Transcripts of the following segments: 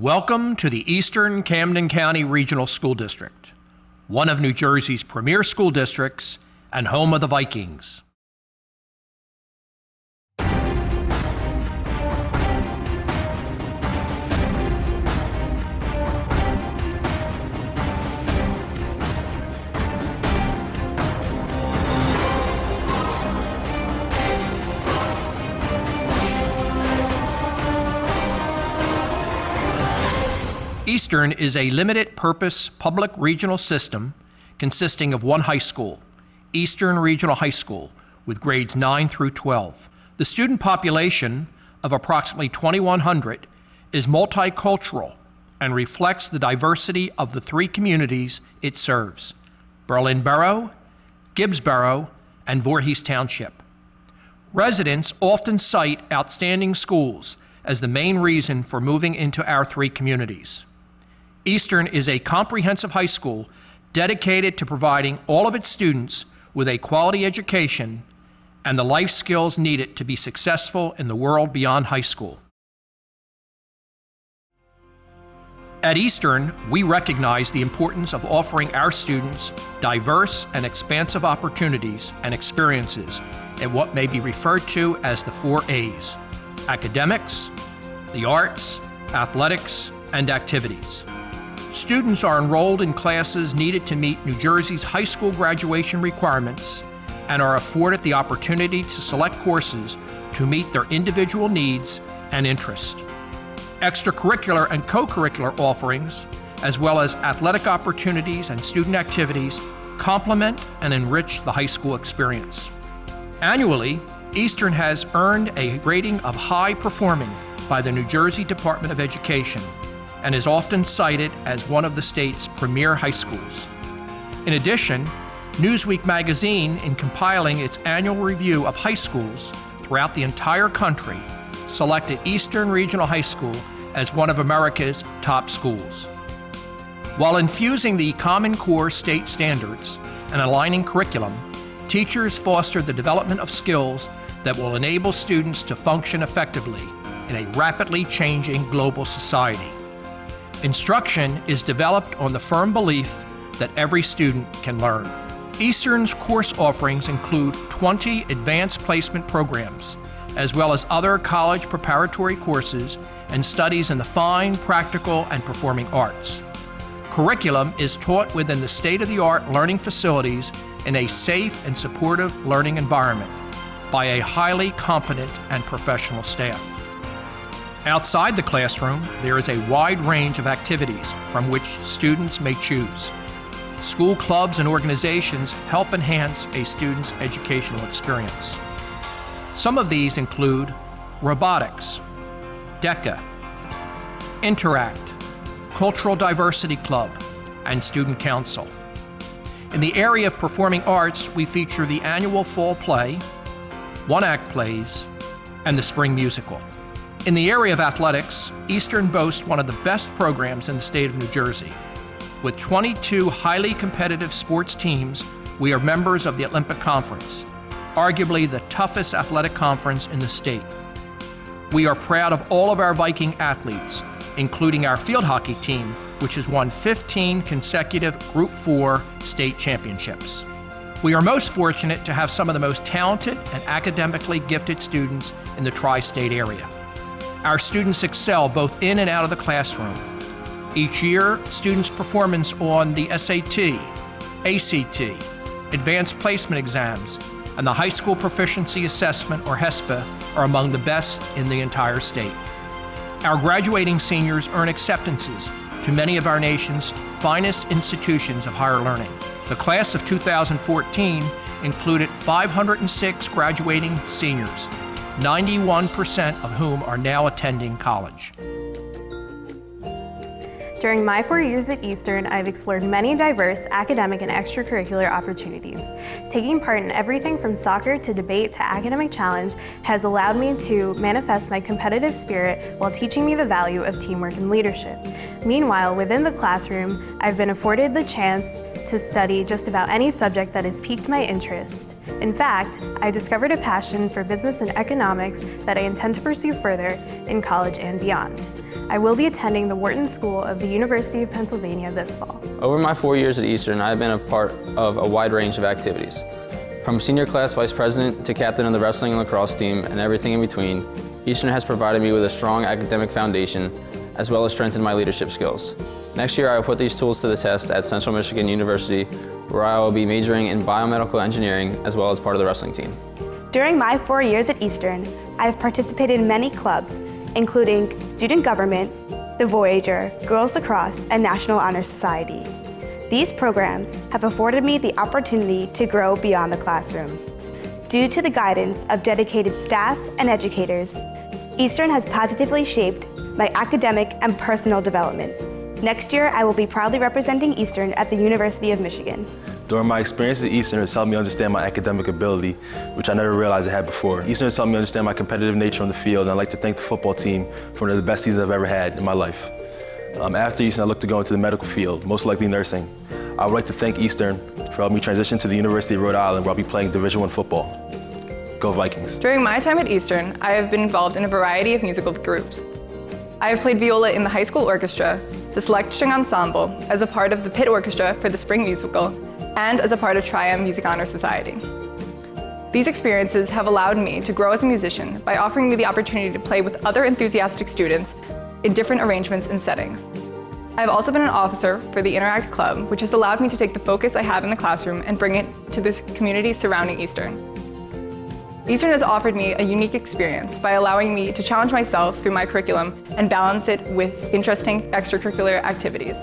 Welcome to the Eastern Camden County Regional School District, one of New Jersey's premier school districts and home of the Vikings. Eastern is a limited purpose public regional system consisting of one high school, Eastern Regional High School, with grades 9 through 12. The student population of approximately 2,100 is multicultural and reflects the diversity of the three communities it serves Berlin Borough, Gibbs Borough, and Voorhees Township. Residents often cite outstanding schools as the main reason for moving into our three communities. Eastern is a comprehensive high school dedicated to providing all of its students with a quality education and the life skills needed to be successful in the world beyond high school. At Eastern, we recognize the importance of offering our students diverse and expansive opportunities and experiences in what may be referred to as the four A's academics, the arts, athletics, and activities. Students are enrolled in classes needed to meet New Jersey's high school graduation requirements and are afforded the opportunity to select courses to meet their individual needs and interests. Extracurricular and co curricular offerings, as well as athletic opportunities and student activities, complement and enrich the high school experience. Annually, Eastern has earned a rating of high performing by the New Jersey Department of Education and is often cited as one of the state's premier high schools. In addition, Newsweek magazine, in compiling its annual review of high schools throughout the entire country, selected Eastern Regional High School as one of America's top schools. While infusing the Common Core state standards and aligning curriculum, teachers foster the development of skills that will enable students to function effectively in a rapidly changing global society. Instruction is developed on the firm belief that every student can learn. Eastern's course offerings include 20 advanced placement programs, as well as other college preparatory courses and studies in the fine, practical, and performing arts. Curriculum is taught within the state of the art learning facilities in a safe and supportive learning environment by a highly competent and professional staff. Outside the classroom, there is a wide range of activities from which students may choose. School clubs and organizations help enhance a student's educational experience. Some of these include robotics, DECA, Interact, Cultural Diversity Club, and Student Council. In the area of performing arts, we feature the annual fall play, one act plays, and the spring musical. In the area of athletics, Eastern boasts one of the best programs in the state of New Jersey. With 22 highly competitive sports teams, we are members of the Olympic Conference, arguably the toughest athletic conference in the state. We are proud of all of our Viking athletes, including our field hockey team, which has won 15 consecutive Group 4 state championships. We are most fortunate to have some of the most talented and academically gifted students in the tri state area. Our students excel both in and out of the classroom. Each year, students' performance on the SAT, ACT, Advanced Placement Exams, and the High School Proficiency Assessment, or HSPA, are among the best in the entire state. Our graduating seniors earn acceptances to many of our nation's finest institutions of higher learning. The class of 2014 included 506 graduating seniors, 91% of whom are now attending college. During my four years at Eastern, I've explored many diverse academic and extracurricular opportunities. Taking part in everything from soccer to debate to academic challenge has allowed me to manifest my competitive spirit while teaching me the value of teamwork and leadership. Meanwhile, within the classroom, I've been afforded the chance to study just about any subject that has piqued my interest. In fact, I discovered a passion for business and economics that I intend to pursue further in college and beyond. I will be attending the Wharton School of the University of Pennsylvania this fall. Over my four years at Eastern, I have been a part of a wide range of activities. From senior class vice president to captain of the wrestling and lacrosse team and everything in between, Eastern has provided me with a strong academic foundation as well as strengthened my leadership skills. Next year, I will put these tools to the test at Central Michigan University, where I will be majoring in biomedical engineering as well as part of the wrestling team. During my four years at Eastern, I have participated in many clubs, including Student Government, the Voyager, Girls Lacrosse, and National Honor Society. These programs have afforded me the opportunity to grow beyond the classroom. Due to the guidance of dedicated staff and educators, Eastern has positively shaped my academic and personal development. Next year, I will be proudly representing Eastern at the University of Michigan. During my experience at Eastern, it's helped me understand my academic ability, which I never realized I had before. Eastern has helped me understand my competitive nature on the field, and I'd like to thank the football team for one of the best seasons I've ever had in my life. Um, after Eastern, I look to go into the medical field, most likely nursing. I would like to thank Eastern for helping me transition to the University of Rhode Island, where I'll be playing Division One football. Go Vikings. During my time at Eastern, I have been involved in a variety of musical groups. I have played viola in the high school orchestra, the select string ensemble, as a part of the pit orchestra for the spring musical, and as a part of Tri-M Music Honor Society. These experiences have allowed me to grow as a musician by offering me the opportunity to play with other enthusiastic students in different arrangements and settings. I have also been an officer for the Interact Club, which has allowed me to take the focus I have in the classroom and bring it to the community surrounding Eastern. Eastern has offered me a unique experience by allowing me to challenge myself through my curriculum and balance it with interesting extracurricular activities.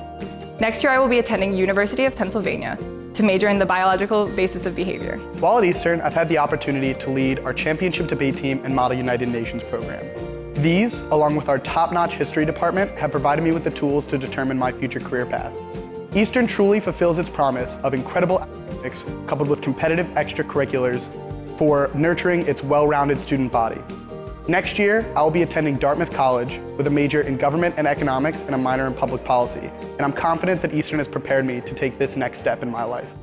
Next year, I will be attending University of Pennsylvania to major in the biological basis of behavior. While at Eastern, I've had the opportunity to lead our championship debate team and Model United Nations program. These, along with our top-notch history department, have provided me with the tools to determine my future career path. Eastern truly fulfills its promise of incredible academics coupled with competitive extracurriculars for nurturing its well-rounded student body. Next year, I'll be attending Dartmouth College with a major in government and economics and a minor in public policy, and I'm confident that Eastern has prepared me to take this next step in my life.